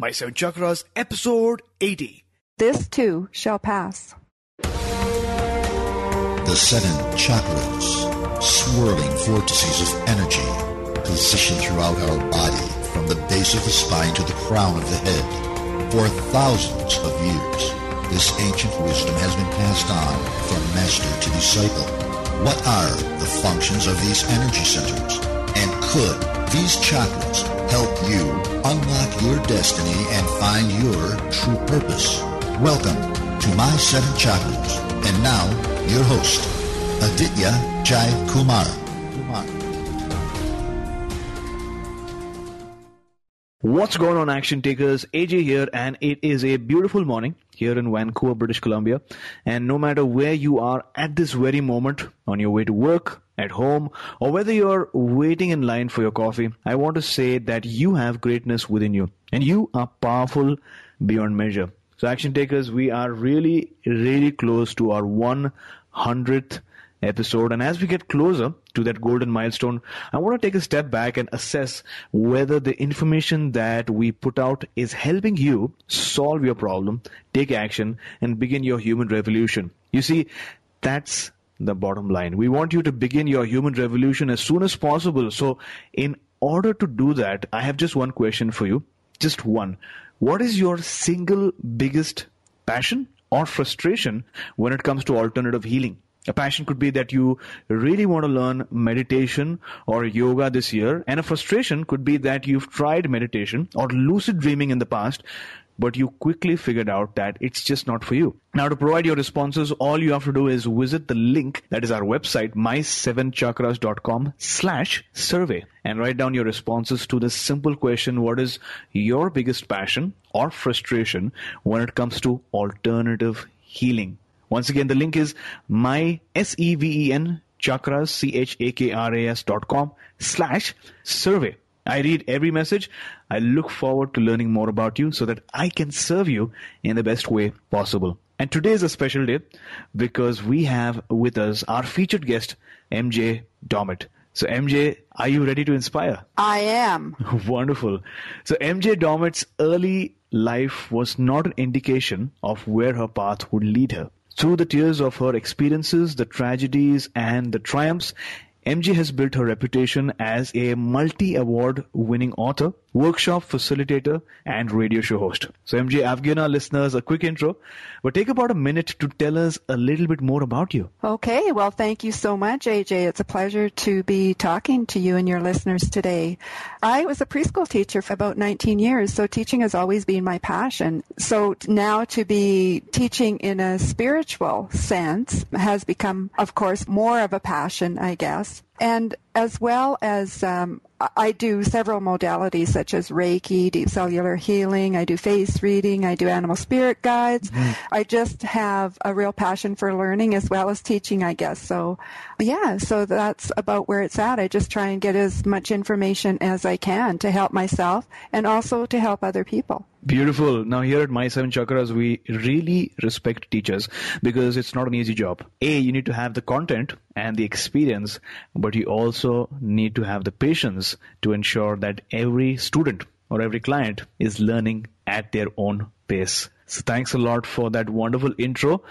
My Seven Chakras, episode 80. This too shall pass. The seven chakras, swirling vortices of energy, positioned throughout our body from the base of the spine to the crown of the head. For thousands of years, this ancient wisdom has been passed on from master to disciple. What are the functions of these energy centers? And could these chakras help you unlock your destiny and find your true purpose? Welcome to My Seven Chakras. And now, your host, Aditya Jai Kumar. What's going on, action takers? AJ here, and it is a beautiful morning here in Vancouver, British Columbia. And no matter where you are at this very moment, on your way to work, at home, or whether you're waiting in line for your coffee, I want to say that you have greatness within you, and you are powerful beyond measure. So, action takers, we are really, really close to our 100th episode. And as we get closer to that golden milestone, I want to take a step back and assess whether the information that we put out is helping you solve your problem, take action, and begin your human revolution. You see, that's the bottom line. We want you to begin your human revolution as soon as possible. So, in order to do that, I have just one question for you. Just one. What is your single biggest passion or frustration when it comes to alternative healing? A passion could be that you really want to learn meditation or yoga this year, and a frustration could be that you've tried meditation or lucid dreaming in the past, but you quickly figured out that it's just not for you. Now, to provide your responses, all you have to do is visit the link that is our website, my7chakras.com slash survey, and write down your responses to this simple question What is your biggest passion or frustration when it comes to alternative healing? Once again, the link is my S-E-V-E-N chakras, C-H-A-K-R-A-S dot com slash survey. I read every message. I look forward to learning more about you so that I can serve you in the best way possible. And today is a special day because we have with us our featured guest, MJ Dormant. So, MJ, are you ready to inspire? I am. Wonderful. So, MJ Dormant's early life was not an indication of where her path would lead her. Through the tears of her experiences, the tragedies, and the triumphs, MJ has built her reputation as a multi award winning author, workshop facilitator, and radio show host. So, MJ, I've given our listeners a quick intro, but take about a minute to tell us a little bit more about you. Okay, well, thank you so much, AJ. It's a pleasure to be talking to you and your listeners today. I was a preschool teacher for about 19 years, so teaching has always been my passion. So now to be teaching in a spiritual sense has become, of course, more of a passion, I guess. And as well as um, I do several modalities such as Reiki, deep cellular healing, I do face reading, I do animal spirit guides. Mm. I just have a real passion for learning as well as teaching, I guess. So, yeah, so that's about where it's at. I just try and get as much information as I can to help myself and also to help other people. Beautiful. Now, here at My Seven Chakras, we really respect teachers because it's not an easy job. A, you need to have the content and the experience, but you also need to have the patience to ensure that every student or every client is learning at their own pace. So thanks a lot for that wonderful intro.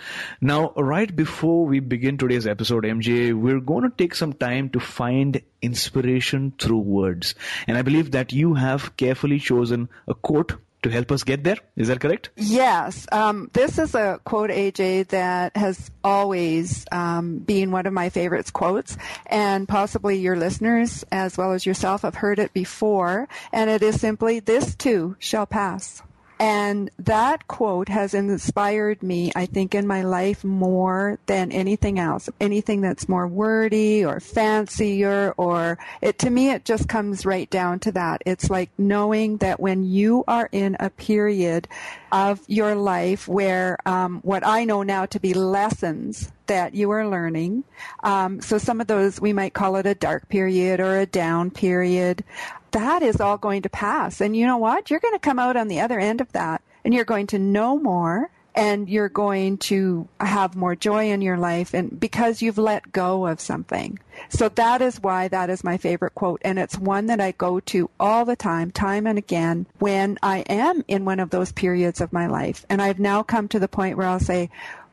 Now, right before we begin today's episode, MJ, we're going to take some time to find inspiration through words. And I believe that you have carefully chosen a quote to help us get there. Is that correct? Yes. Um, this is a quote, AJ, that has always um, been one of my favorites quotes, and possibly your listeners as well as yourself have heard it before. And it is simply, "This too shall pass." And that quote has inspired me, I think, in my life more than anything else. Anything that's more wordy or fancier or it, to me, it just comes right down to that. It's like knowing that when you are in a period of your life where um, what I know now to be lessons that you are learning. Um, so some of those we might call it a dark period or a down period that is all going to pass. And you know what? You're going to come out on the other end of that and you're going to know more and you're going to have more joy in your life and because you've let go of something. So that is why that is my favorite quote and it's one that I go to all the time, time and again when I am in one of those periods of my life. And I've now come to the point where I'll say,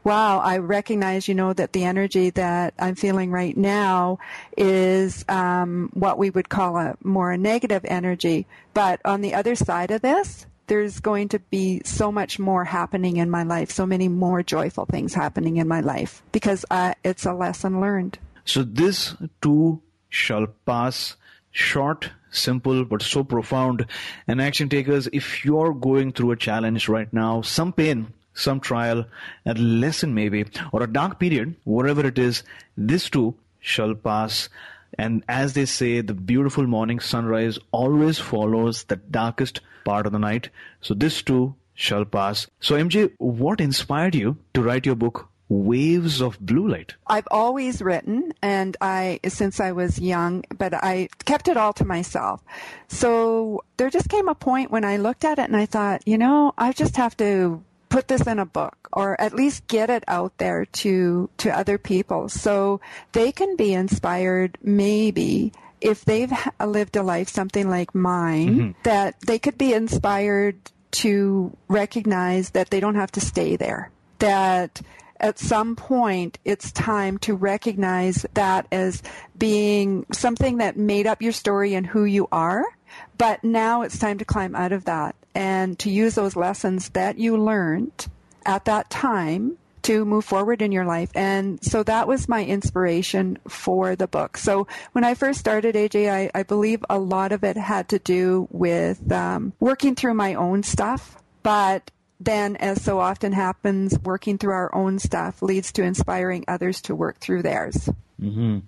wow, I recognize, you know, that the energy that I'm feeling right now is um, what we would call a more negative energy. But on the other side of this, there's going to be so much more happening in my life, so many more joyful things happening in my life because uh, it's a lesson learned. So this too shall pass. Short, simple, but so profound. And action takers, if you're going through a challenge right now, some pain, some trial, a lesson maybe, or a dark period, whatever it is, this too shall pass. And as they say, the beautiful morning sunrise always follows the darkest part of the night. So this too shall pass. So MJ, what inspired you to write your book, Waves of Blue Light? I've always written and I, since I was young, but I kept it all to myself. So there just came a point when I looked at it and I thought, you know, I just have to put this in a book or at least get it out there to to other people so they can be inspired maybe if they've lived a life something like mine mm-hmm. that they could be inspired to recognize that they don't have to stay there that at some point it's time to recognize that as being something that made up your story and who you are but now it's time to climb out of that and to use those lessons that you learned at that time to move forward in your life. And so that was my inspiration for the book. So when I first started AJ, I, I believe a lot of it had to do with um, working through my own stuff. But then, as so often happens, working through our own stuff leads to inspiring others to work through theirs. Mm-hmm.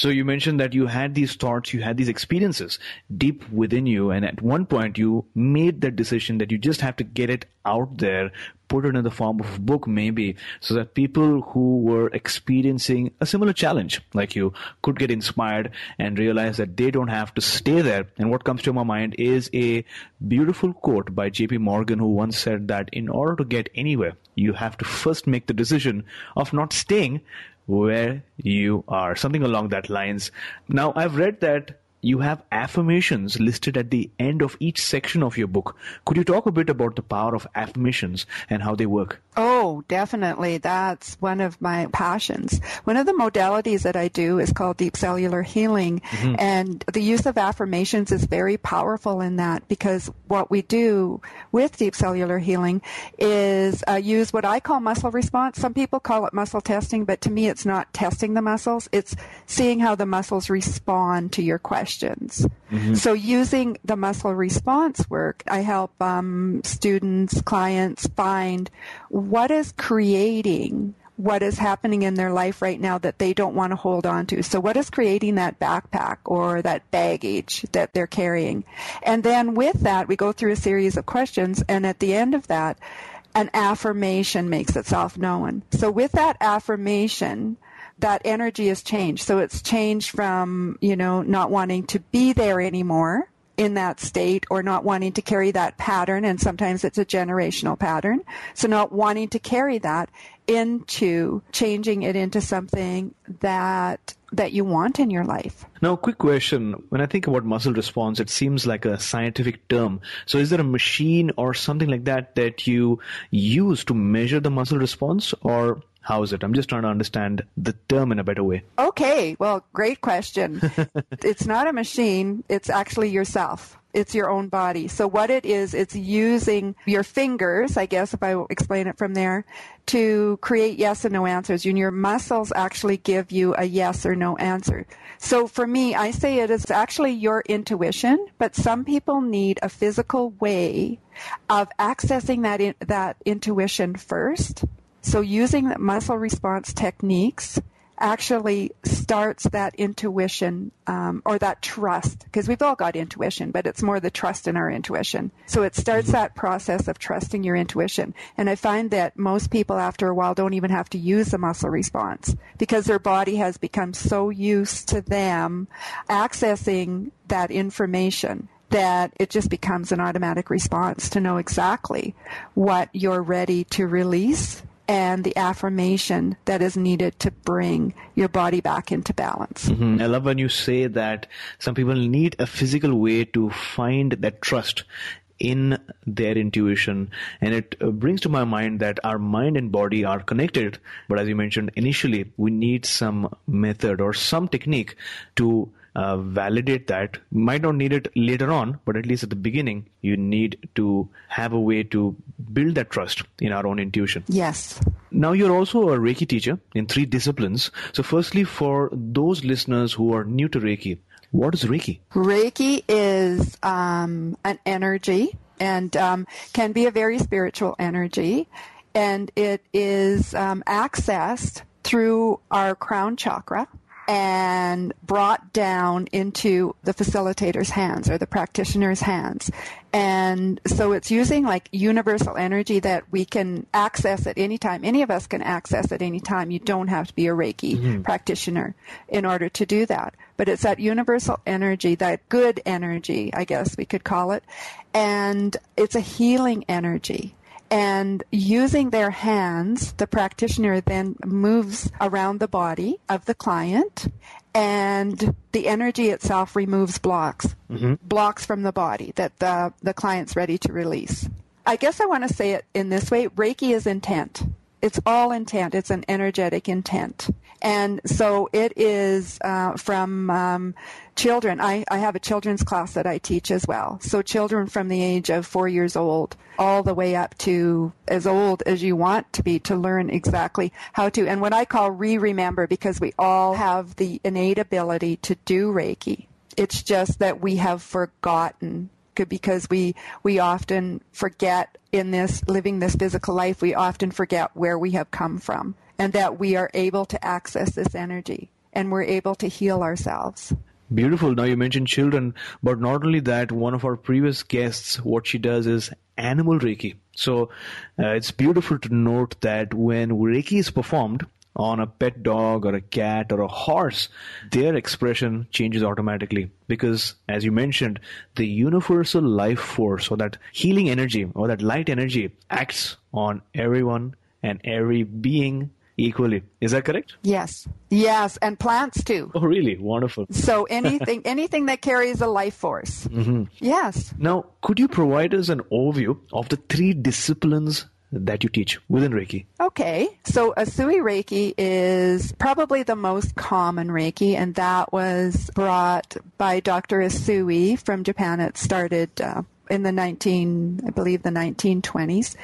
So you mentioned that you had these thoughts, you had these experiences deep within you, and at one point you made that decision that you just have to get it out there, put it in the form of a book maybe, so that people who were experiencing a similar challenge like you could get inspired and realize that they don't have to stay there. And what comes to my mind is a beautiful quote by JP Morgan who once said that in order to get anywhere, you have to first make the decision of not staying where you are, something along that lines. Now, I've read that you have affirmations listed at the end of each section of your book. Could you talk a bit about the power of affirmations and how they work? Oh, definitely. That's one of my passions. One of the modalities that I do is called deep cellular healing. Mm-hmm. And the use of affirmations is very powerful in that because what we do with deep cellular healing is uh, use what I call muscle response. Some people call it muscle testing, but to me it's not testing the muscles. It's seeing how the muscles respond to your questions. Mm-hmm. So using the muscle response work, I help um, students, clients find what is creating what is happening in their life right now that they don't want to hold on to. So what is creating that backpack or that baggage that they're carrying? And then with that, we go through a series of questions and at the end of that, an affirmation makes itself known. So with that affirmation, that energy has changed. So it's changed from, you know, not wanting to be there anymore in that state or not wanting to carry that pattern. And sometimes it's a generational pattern. So not wanting to carry that into changing it into something that that you want in your life. Now, quick question. When I think about muscle response, it seems like a scientific term. So is there a machine or something like that that you use to measure the muscle response or how is it? I'm just trying to understand the term in a better way. Okay, well, great question. it's not a machine, it's actually yourself. It's your own body. So what it is, it's using your fingers, I guess if I explain it from there, to create yes and no answers. And your muscles actually give you a yes or no answer. So for me, I say it is actually your intuition, but some people need a physical way of accessing that in, that intuition first so using muscle response techniques actually starts that intuition um, or that trust because we've all got intuition but it's more the trust in our intuition so it starts mm-hmm. that process of trusting your intuition and i find that most people after a while don't even have to use the muscle response because their body has become so used to them accessing that information that it just becomes an automatic response to know exactly what you're ready to release and the affirmation that is needed to bring your body back into balance. Mm-hmm. I love when you say that some people need a physical way to find that trust in their intuition. And it uh, brings to my mind that our mind and body are connected. But as you mentioned initially, we need some method or some technique to uh, validate that. Might not need it later on, but at least at the beginning, you need to have a way to build that trust in our own intuition. Yes. Now, you're also a Reiki teacher in three disciplines. So, firstly, for those listeners who are new to Reiki, what is Reiki? Reiki is um, an energy and um, can be a very spiritual energy, and it is um, accessed through our crown chakra and brought down into the facilitator's hands or the practitioner's hands. And so it's using like universal energy that we can access at any time. Any of us can access at any time. You don't have to be a Reiki mm-hmm. practitioner in order to do that. But it's that universal energy, that good energy, I guess we could call it. And it's a healing energy and using their hands, the practitioner then moves around the body of the client and the energy itself removes blocks, mm-hmm. blocks from the body that the, the client's ready to release. I guess I want to say it in this way Reiki is intent. It's all intent, it's an energetic intent. And so it is uh, from um, children. I, I have a children's class that I teach as well. So children from the age of four years old all the way up to as old as you want to be to learn exactly how to. And what I call re-remember because we all have the innate ability to do Reiki. It's just that we have forgotten because we we often forget in this living this physical life we often forget where we have come from and that we are able to access this energy and we're able to heal ourselves Beautiful. Now you mentioned children, but not only that, one of our previous guests, what she does is animal Reiki. So uh, it's beautiful to note that when Reiki is performed on a pet dog or a cat or a horse, their expression changes automatically because, as you mentioned, the universal life force or that healing energy or that light energy acts on everyone and every being equally. Is that correct? Yes. Yes, and plants too. Oh, really? Wonderful. So anything anything that carries a life force. Mm-hmm. Yes. Now, could you provide us an overview of the three disciplines that you teach within Reiki? Okay. So Usui Reiki is probably the most common Reiki, and that was brought by Dr. Usui from Japan. It started uh, in the 19, I believe the 1920s.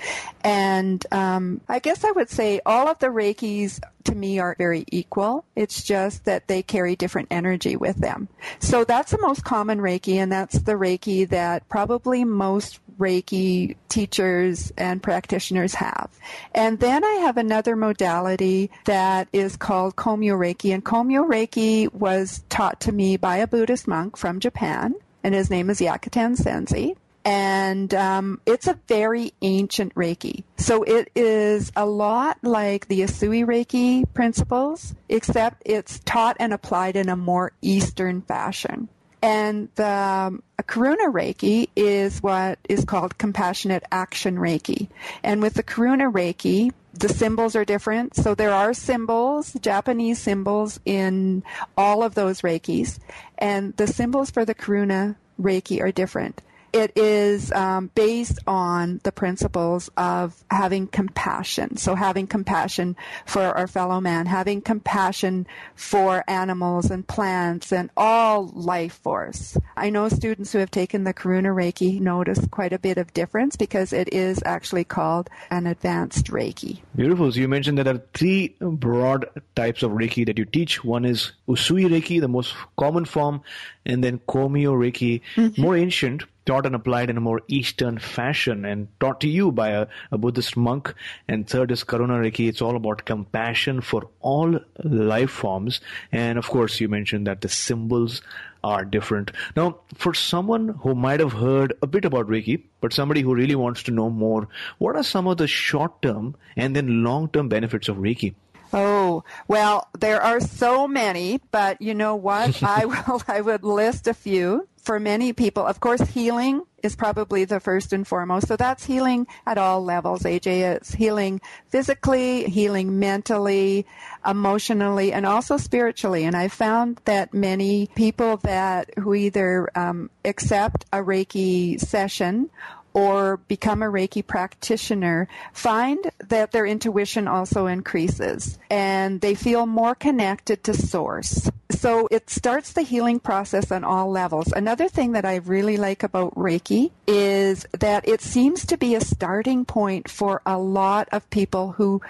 And um, I guess I would say all of the Reikis to me are very equal. It's just that they carry different energy with them. So that's the most common Reiki, and that's the Reiki that probably most Reiki teachers and practitioners have. And then I have another modality that is called Komyo Reiki, and Komyo Reiki was taught to me by a Buddhist monk from Japan, and his name is Hyakuten Sensei and um, it's a very ancient Reiki. So it is a lot like the Usui Reiki principles, except it's taught and applied in a more Eastern fashion. And the um, Karuna Reiki is what is called compassionate action Reiki. And with the Karuna Reiki, the symbols are different. So there are symbols, Japanese symbols in all of those Reikis. And the symbols for the Karuna Reiki are different it is um, based on the principles of having compassion. So having compassion for our fellow man, having compassion for animals and plants and all life force. I know students who have taken the Karuna Reiki notice quite a bit of difference because it is actually called an advanced Reiki. Beautiful. So you mentioned that there are three broad types of Reiki that you teach. One is Usui Reiki, the most common form, and then Komyo Reiki, mm-hmm. more ancient taught and applied in a more Eastern fashion and taught to you by a, a Buddhist monk. And third is Karuna Reiki. It's all about compassion for all life forms. And of course, you mentioned that the symbols are different. Now, for someone who might have heard a bit about Reiki, but somebody who really wants to know more, what are some of the short term and then long term benefits of Reiki? Oh, well, there are so many, but you know what? I will, I would list a few for many people, of course, healing is probably the first and foremost. So that's healing at all levels, AJ. It's healing physically, healing mentally, emotionally, and also spiritually. And I found that many people that who either um, accept a Reiki session or become a Reiki practitioner find that their intuition also increases and they feel more connected to source. So it starts the healing process on all levels. Another thing that I really like about Reiki is that it seems to be a starting point for a lot of people who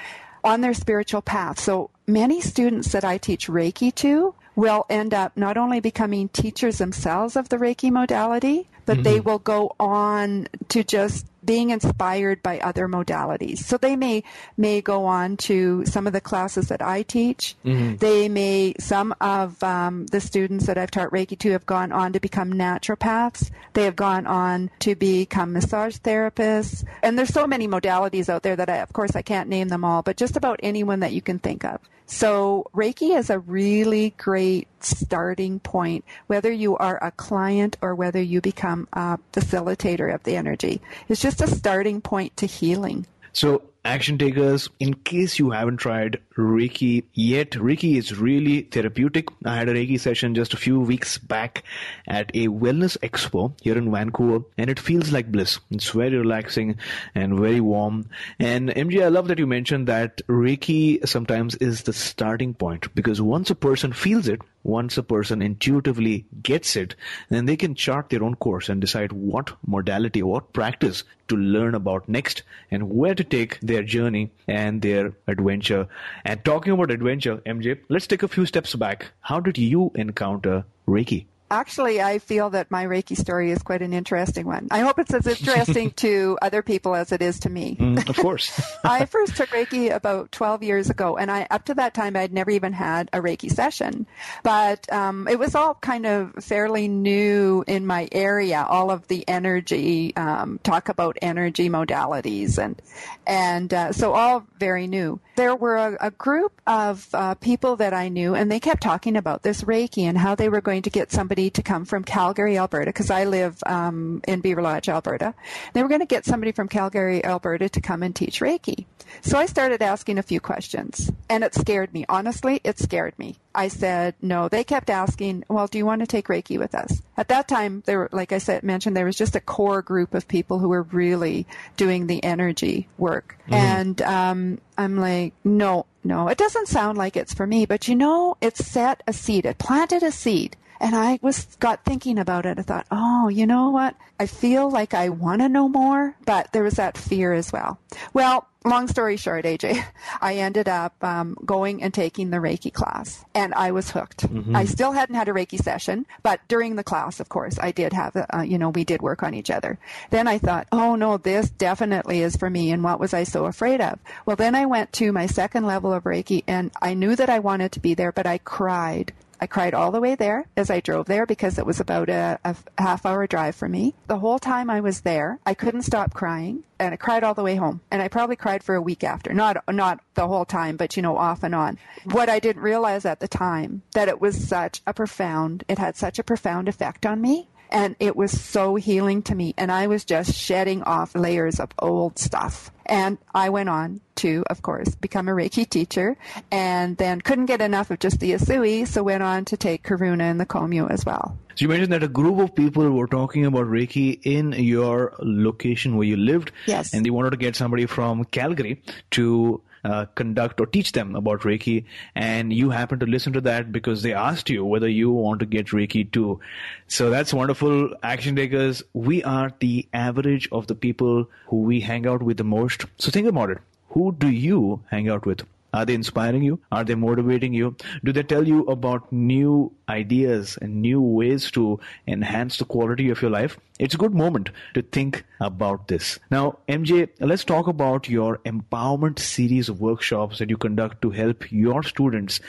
on their spiritual path. So many students that I teach Reiki to will end up not only becoming teachers themselves of the Reiki modality, but mm-hmm. they will go on to just being inspired by other modalities. So they may may go on to some of the classes that I teach. Mm-hmm. They may some of um, the students that I've taught Reiki to have gone on to become naturopaths. They have gone on to become massage therapists. And there's so many modalities out there that I, of course I can't name them all, but just about anyone that you can think of. So Reiki is a really great starting point, whether you are a client or whether you become a facilitator of the energy. It's just a starting point to healing. So action takers, in case you haven't tried Reiki yet, Reiki is really therapeutic. I had a Reiki session just a few weeks back at a wellness expo here in Vancouver, and it feels like bliss. It's very relaxing and very warm. And MJ, I love that you mentioned that Reiki sometimes is the starting point because once a person feels it, once a person intuitively gets it, then they can chart their own course and decide what modality, what practice to learn about next and where to take their journey and their adventure. And talking about adventure, MJ, let's take a few steps back. How did you encounter Reiki? Actually, I feel that my Reiki story is quite an interesting one. I hope it's as interesting to other people as it is to me. Mm, of course. I first took Reiki about 12 years ago, and I up to that time I'd never even had a Reiki session. But um, it was all kind of fairly new in my area. All of the energy um, talk about energy modalities, and and uh, so all very new. There were a, a group of uh, people that I knew, and they kept talking about this Reiki and how they were going to get somebody somebody to come from Calgary, Alberta, because I live um, in Beaverlodge, Alberta. They were going to get somebody from Calgary, Alberta to come and teach Reiki. So I started asking a few questions, and it scared me. Honestly, it scared me. I said no. They kept asking, "Well, do you want to take Reiki with us?" At that time, there, were, like I said, mentioned, there was just a core group of people who were really doing the energy work, mm-hmm. and um, I'm like, no, no, it doesn't sound like it's for me. But you know, it set a seed. It planted a seed and I was got thinking about it. I thought, oh, you know what? I feel like I want to know more, but there was that fear as well. Well, long story short, AJ, I ended up um, going and taking the Reiki class, and I was hooked. Mm-hmm. I still hadn't had a Reiki session, but during the class, of course, I did have, uh, you know, we did work on each other. Then I thought, oh no, this definitely is for me. And what was I so afraid of? Well, then I went to my second level of Reiki, and I knew that I wanted to be there, but I cried I cried all the way there as I drove there because it was about a, a half hour drive for me. The whole time I was there, I couldn't stop crying and I cried all the way home. And I probably cried for a week after. Not not the whole time, but you know, off and on. What I didn't realize at the time that it was such a profound it had such a profound effect on me and it was so healing to me. And I was just shedding off layers of old stuff. And I went on to, of course, become a Reiki teacher and then couldn't get enough of just the Usui, so went on to take Karuna and the Komyo as well. So you mentioned that a group of people were talking about Reiki in your location where you lived. Yes. And they wanted to get somebody from Calgary to uh, conduct or teach them about Reiki, and you happen to listen to that because they asked you whether you want to get Reiki too. So that's wonderful, action takers. We are the average of the people who we hang out with the most. So think about it. Who do you hang out with? Are they inspiring you? Are they motivating you? Do they tell you about new ideas and new ways to enhance the quality of your life? It's a good moment to think about this. Now, MJ, let's talk about your empowerment series of workshops that you conduct to help your students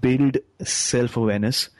build self awareness.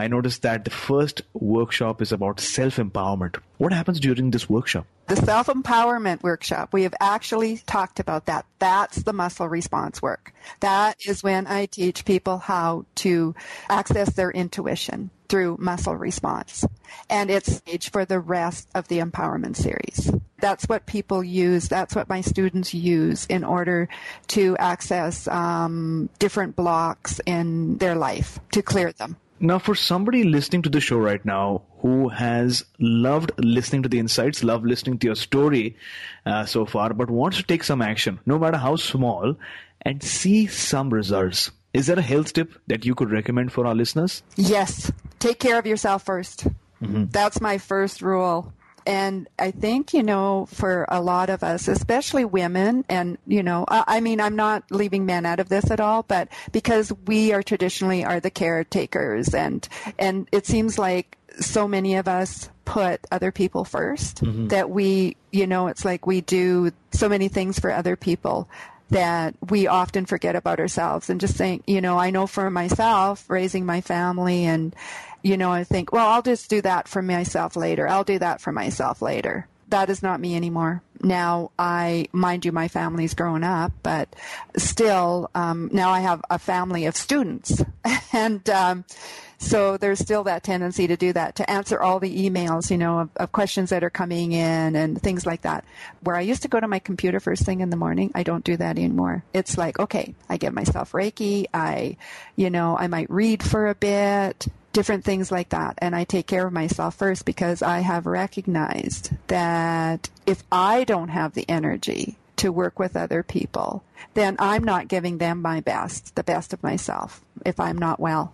I noticed that the first workshop is about self empowerment. What happens during this workshop? The self empowerment workshop, we have actually talked about that. That's the muscle response work. That is when I teach people how to access their intuition through muscle response. And it's stage for the rest of the empowerment series. That's what people use. That's what my students use in order to access um, different blocks in their life to clear them. Now, for somebody listening to the show right now who has loved listening to the insights, loved listening to your story uh, so far, but wants to take some action, no matter how small, and see some results, is there a health tip that you could recommend for our listeners? Yes. Take care of yourself 1st That's my first rule. And I think, you know, for a lot of us, especially women, and, you know, I, I mean, I'm not leaving men out of this at all, but because we are traditionally are the caretakers and, and it seems like so many of us put other people 1st mm-hmm. that we, you know, it's like we do so many things for other people that we often forget about ourselves and just think, you know, I know for myself, raising my family and, you know, I think, well, I'll just do that for myself later. I'll do that for myself later. That is not me anymore. Now, I, mind you, my family's grown up, but still, um, now I have a family of students. and, um, so there's still that tendency to do that, to answer all the emails, you know, of, of questions that are coming in and things like that. Where I used to go to my computer first thing in the morning, I don't do that anymore. It's like, okay, I give myself Reiki. I, you know, I might read for a bit, different things like that. And I take care of myself first because I have recognized that if I don't have the energy to work with other people, then I'm not giving them my best, the best of myself, if I'm not well.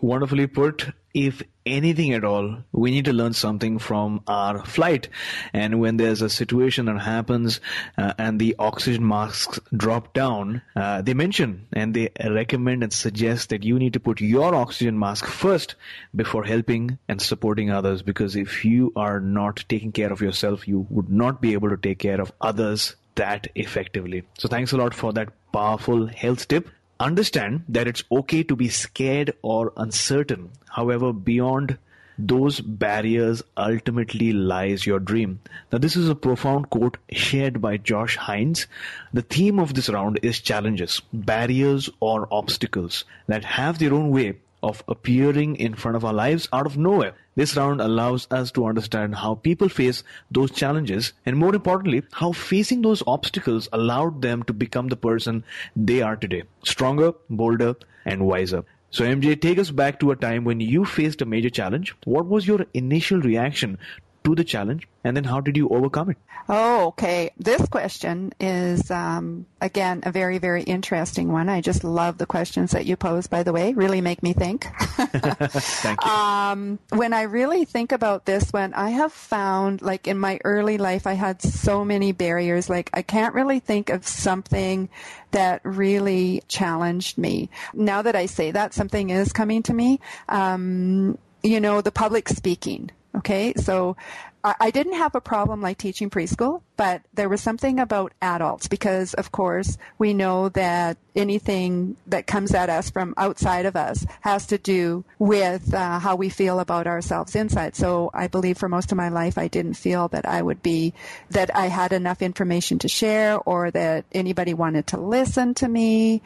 Wonderfully put. If anything at all, we need to learn something from our flight. And when there's a situation that happens uh, and the oxygen masks drop down, uh, they mention and they recommend and suggest that you need to put your oxygen mask first before helping and supporting others. Because if you are not taking care of yourself, you would not be able to take care of others that effectively. So thanks a lot for that powerful health tip. Understand that it's okay to be scared or uncertain. However, beyond those barriers ultimately lies your dream. Now, this is a profound quote shared by Josh Hines. The theme of this round is challenges, barriers, or obstacles that have their own way of appearing in front of our lives out of nowhere. This round allows us to understand how people face those challenges and more importantly, how facing those obstacles allowed them to become the person they are today. Stronger, bolder, and wiser. So MJ, take us back to a time when you faced a major challenge. What was your initial reaction to the challenge and then how did you overcome it? Oh, okay. This question is, um, again, a very, very interesting one. I just love the questions that you pose, by the way. Really make me think. Thank you. um, when I really think about this one, I have found, like in my early life, I had so many barriers. Like I can't really think of something that really challenged me. Now that I say that, something is coming to me. Um, you know, the public speaking. Okay, so I, I didn't have a problem like teaching preschool, but there was something about adults because, of course, we know that anything that comes at us from outside of us has to do with uh, how we feel about ourselves inside. So I believe for most of my life, I didn't feel that I would be, that I had enough information to share or that anybody wanted to listen to me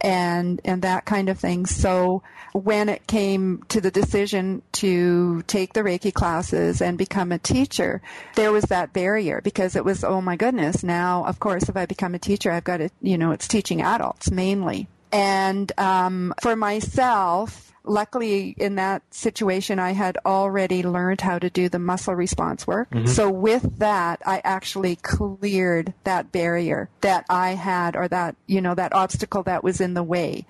and, and that kind of thing. So when it came to the decision to take the Reiki classes and become a teacher, there was that barrier because it was, oh my goodness, now, of course, if I become a teacher, I've got to, you know, it's teaching adults mainly. And um, for myself, luckily in that situation i had already learned how to do the muscle response work mm-hmm. so with that i actually cleared that barrier that i had or that you know that obstacle that was in the way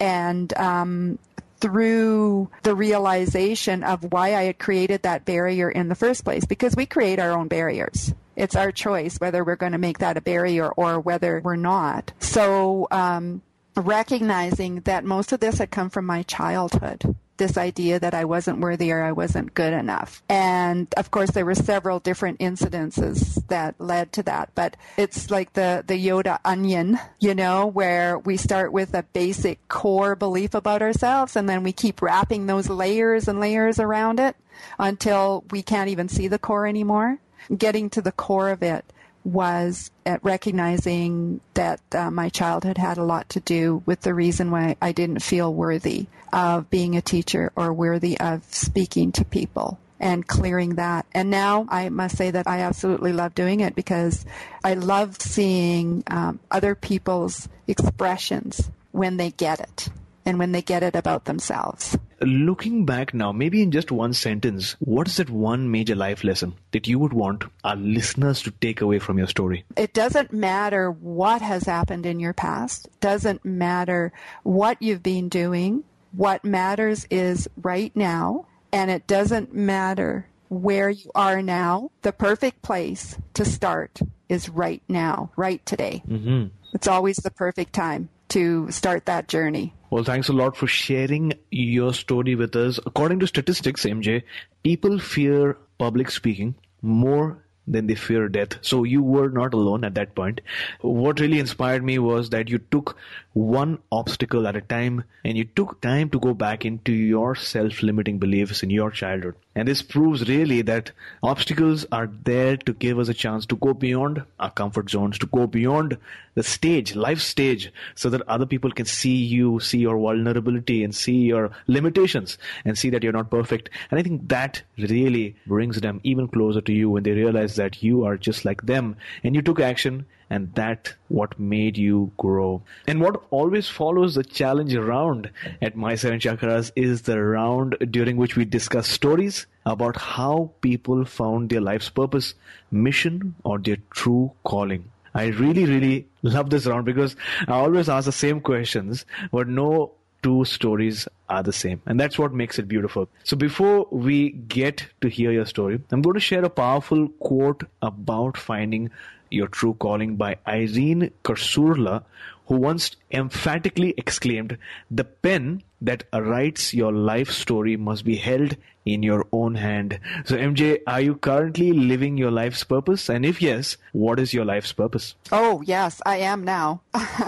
and um, through the realization of why i had created that barrier in the first place because we create our own barriers it's our choice whether we're going to make that a barrier or whether we're not so um, recognizing that most of this had come from my childhood this idea that I wasn't worthy or I wasn't good enough. And of course, there were several different incidences that led to that. But it's like the, the Yoda onion, you know, where we start with a basic core belief about ourselves and then we keep wrapping those layers and layers around it until we can't even see the core anymore. Getting to the core of it was at recognizing that uh, my childhood had a lot to do with the reason why I didn't feel worthy of being a teacher or worthy of speaking to people and clearing that. And now I must say that I absolutely love doing it because I love seeing um, other people's expressions when they get it and when they get it about themselves. Looking back now, maybe in just one sentence, what is that one major life lesson that you would want our listeners to take away from your story? It doesn't matter what has happened in your past, it doesn't matter what you've been doing. What matters is right now, and it doesn't matter where you are now. The perfect place to start is right now, right today. Mm-hmm. It's always the perfect time to start that journey. Well, thanks a lot for sharing your story with us. According to statistics, MJ, people fear public speaking more than they fear death. So you were not alone at that point. What really inspired me was that you took one obstacle at a time and you took time to go back into your self-limiting beliefs in your childhood. And this proves really that obstacles are there to give us a chance to go beyond our comfort zones, to go beyond the stage, life stage, so that other people can see you, see your vulnerability and see your limitations and see that you're not perfect. And I think that really brings them even closer to you when they realize that you are just like them and you took action and that what made you grow. And what always follows the challenge round at My Seven Chakras is the round during which we discuss stories about how people found their life's purpose, mission, or their true calling. I really, really love this round because I always ask the same questions, but no two stories are the same. And that's what makes it beautiful. So before we get to hear your story, I'm going to share a powerful quote about finding your True Calling by Irene Kassorla, who once emphatically exclaimed, The pen that writes your life story must be held in your own hand. So, MJ, are you currently living your life's purpose? And if yes, what is your life's purpose? Oh, yes, I am now.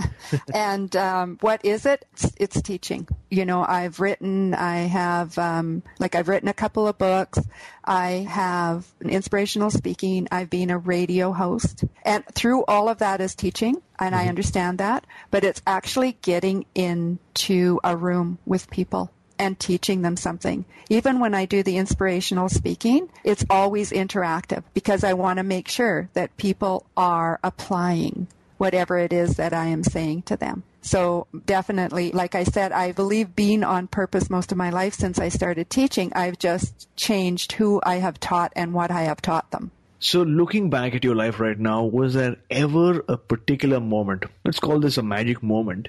and um, what is it? It's, it's, teaching. You know, I've written, I have, um, like, I've written a couple of books. I have inspirational speaking. I've been a radio host. And through all of that is teaching, and mm-hmm. I understand that. But it's actually getting into a room with people and teaching them something. Even when I do the inspirational speaking, it's always interactive because I want to make sure that people are applying whatever it is that I am saying to them. So definitely, like I said, I believe being on purpose most of my life since I started teaching, I've just changed who I have taught and what I have taught them. So, looking back at your life right now, was there ever a particular moment, let's call this a magic moment,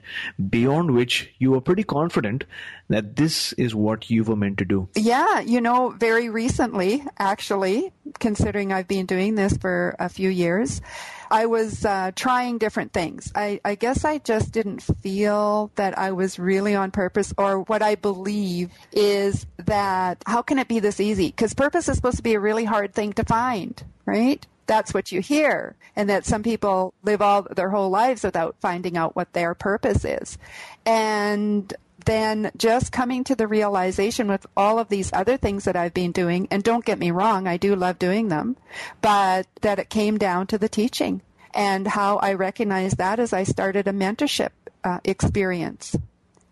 beyond which you were pretty confident that this is what you were meant to do? Yeah, you know, very recently, actually, considering I've been doing this for a few years, I was uh, trying different things. I, I guess I just didn't feel that I was really on purpose, or what I believe is that how can it be this easy? Because purpose is supposed to be a really hard thing to find, right? that's what you hear. And that some people live all their whole lives without finding out what their purpose is. And then just coming to the realization with all of these other things that I've been doing, and don't get me wrong, I do love doing them, but that it came down to the teaching and how I recognized that as I started a mentorship uh, experience.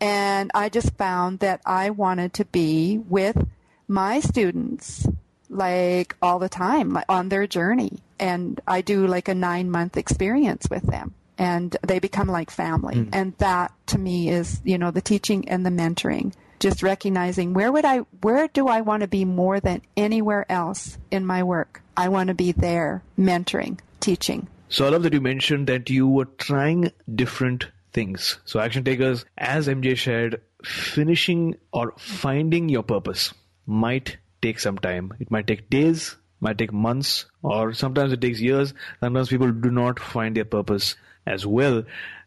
And I just found that I wanted to be with my students like all the time, like on their journey. And I do like a nine month experience with them and they become like family. Mm. And that to me is, you know, the teaching and the mentoring. Just recognizing where would I, where do I want to be more than anywhere else in my work? I want to be there, mentoring, teaching. So I love that you mentioned that you were trying different things. So action takers, as MJ shared, finishing or finding your purpose might take some time. It might take days, might take months, or sometimes it takes years. Sometimes people do not find their purpose as well.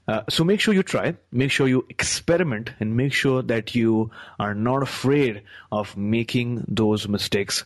Uh, so make sure you try, make sure you experiment, and make sure that you are not afraid of making those mistakes.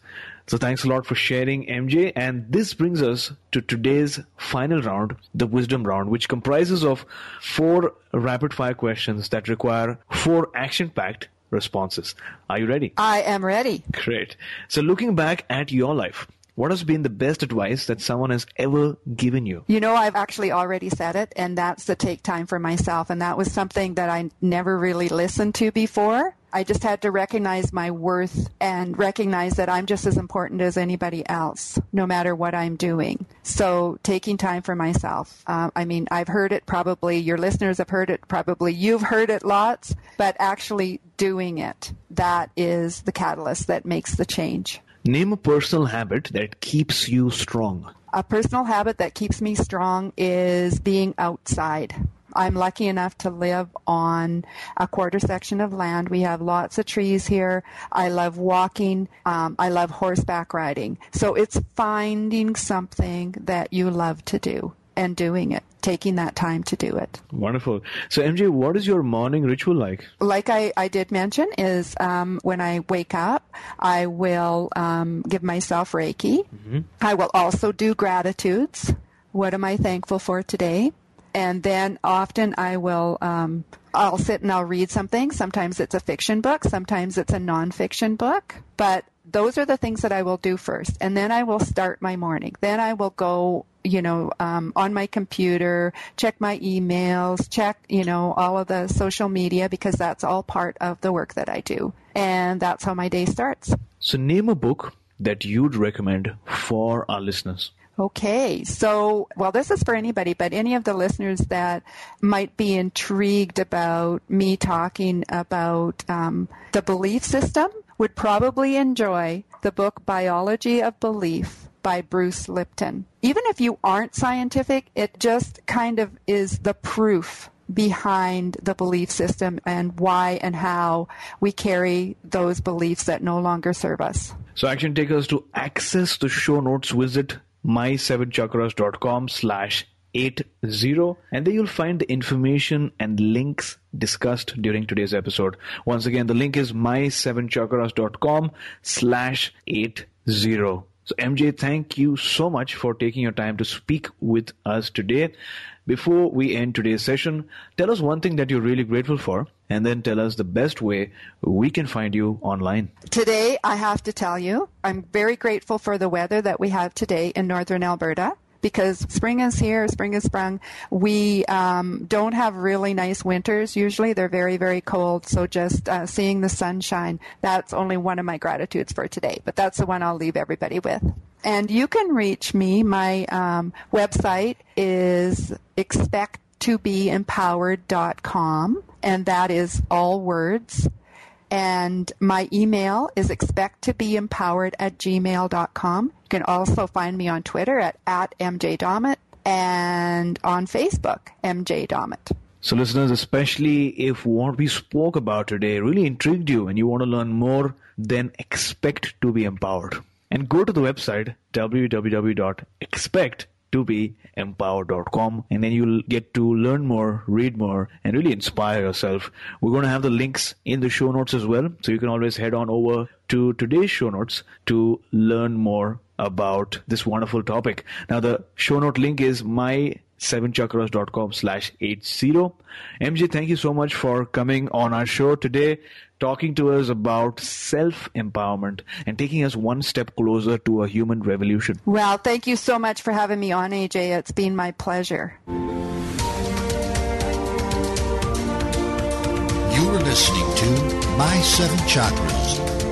So thanks a lot for sharing, MJ. And this brings us to today's final round, the wisdom round, which comprises of four rapid fire questions that require four action packed responses. Are you ready? I am ready. Great. So looking back at your life, what has been the best advice that someone has ever given you? You know, I've actually already said it, and that's to take time for myself. And that was something that I never really listened to before. I just had to recognize my worth and recognize that I'm just as important as anybody else, no matter what I'm doing. So taking time for myself. Uh, I mean, I've heard it probably, your listeners have heard it probably, you've heard it lots, but actually doing it, that is the catalyst that makes the change. Name a personal habit that keeps you strong. A personal habit that keeps me strong is being outside. I'm lucky enough to live on a quarter section of land. We have lots of trees here. I love walking. Um, I love horseback riding. So it's finding something that you love to do and doing it, taking that time to do it. Wonderful. So, MJ, what is your morning ritual like? Like I, I did mention, is um, when I wake up, I will um, give myself Reiki. Mm-hmm. I will also do gratitudes. What am I thankful for today? And then often I will, um, I'll sit and I'll read something. Sometimes it's a fiction book. Sometimes it's a nonfiction book. But those are the things that I will do first. And then I will start my morning. Then I will go you know, um, on my computer, check my emails, check, you know, all of the social media because that's all part of the work that I do. And that's how my day starts. So name a book that you'd recommend for our listeners. Okay, so well, this is for anybody, but any of the listeners that might be intrigued about me talking about um, the belief system would probably enjoy the book Biology of Belief by Bruce Lipton. Even if you aren't scientific, it just kind of is the proof behind the belief system and why and how we carry those beliefs that no longer serve us. So action takers to access the show notes visit my7chakras.com slash 80 and there you'll find the information and links discussed during today's episode. Once again, the link is my7chakras.com slash 80. So, MJ, thank you so much for taking your time to speak with us today. Before we end today's session, tell us one thing that you're really grateful for, and then tell us the best way we can find you online. Today, I have to tell you, I'm very grateful for the weather that we have today in northern Alberta because spring is here, spring is sprung. We um, don't have really nice winters usually. They're very, very cold. So just uh, seeing the sunshine, that's only one of my gratitudes for today. But that's the one I'll leave everybody with. And you can reach me. My um, website is expecttobeempowered.com, and that is all words. And my email is expecttobeempowered at gmail.com. You can also find me on Twitter at, at MJ and on Facebook, MJ So, listeners, especially if what we spoke about today really intrigued you and you want to learn more, then expect to be empowered. And go to the website www.expect to be empowered.com and then you'll get to learn more, read more, and really inspire yourself. We're going to have the links in the show notes as well. So you can always head on over to today's show notes to learn more about this wonderful topic. Now, the show note link is my 7chakras.com slash 80. MJ, thank you so much for coming on our show today, talking to us about self-empowerment and taking us one step closer to a human revolution. Well, thank you so much for having me on, AJ. It's been my pleasure. You are listening to My Seven Chakras.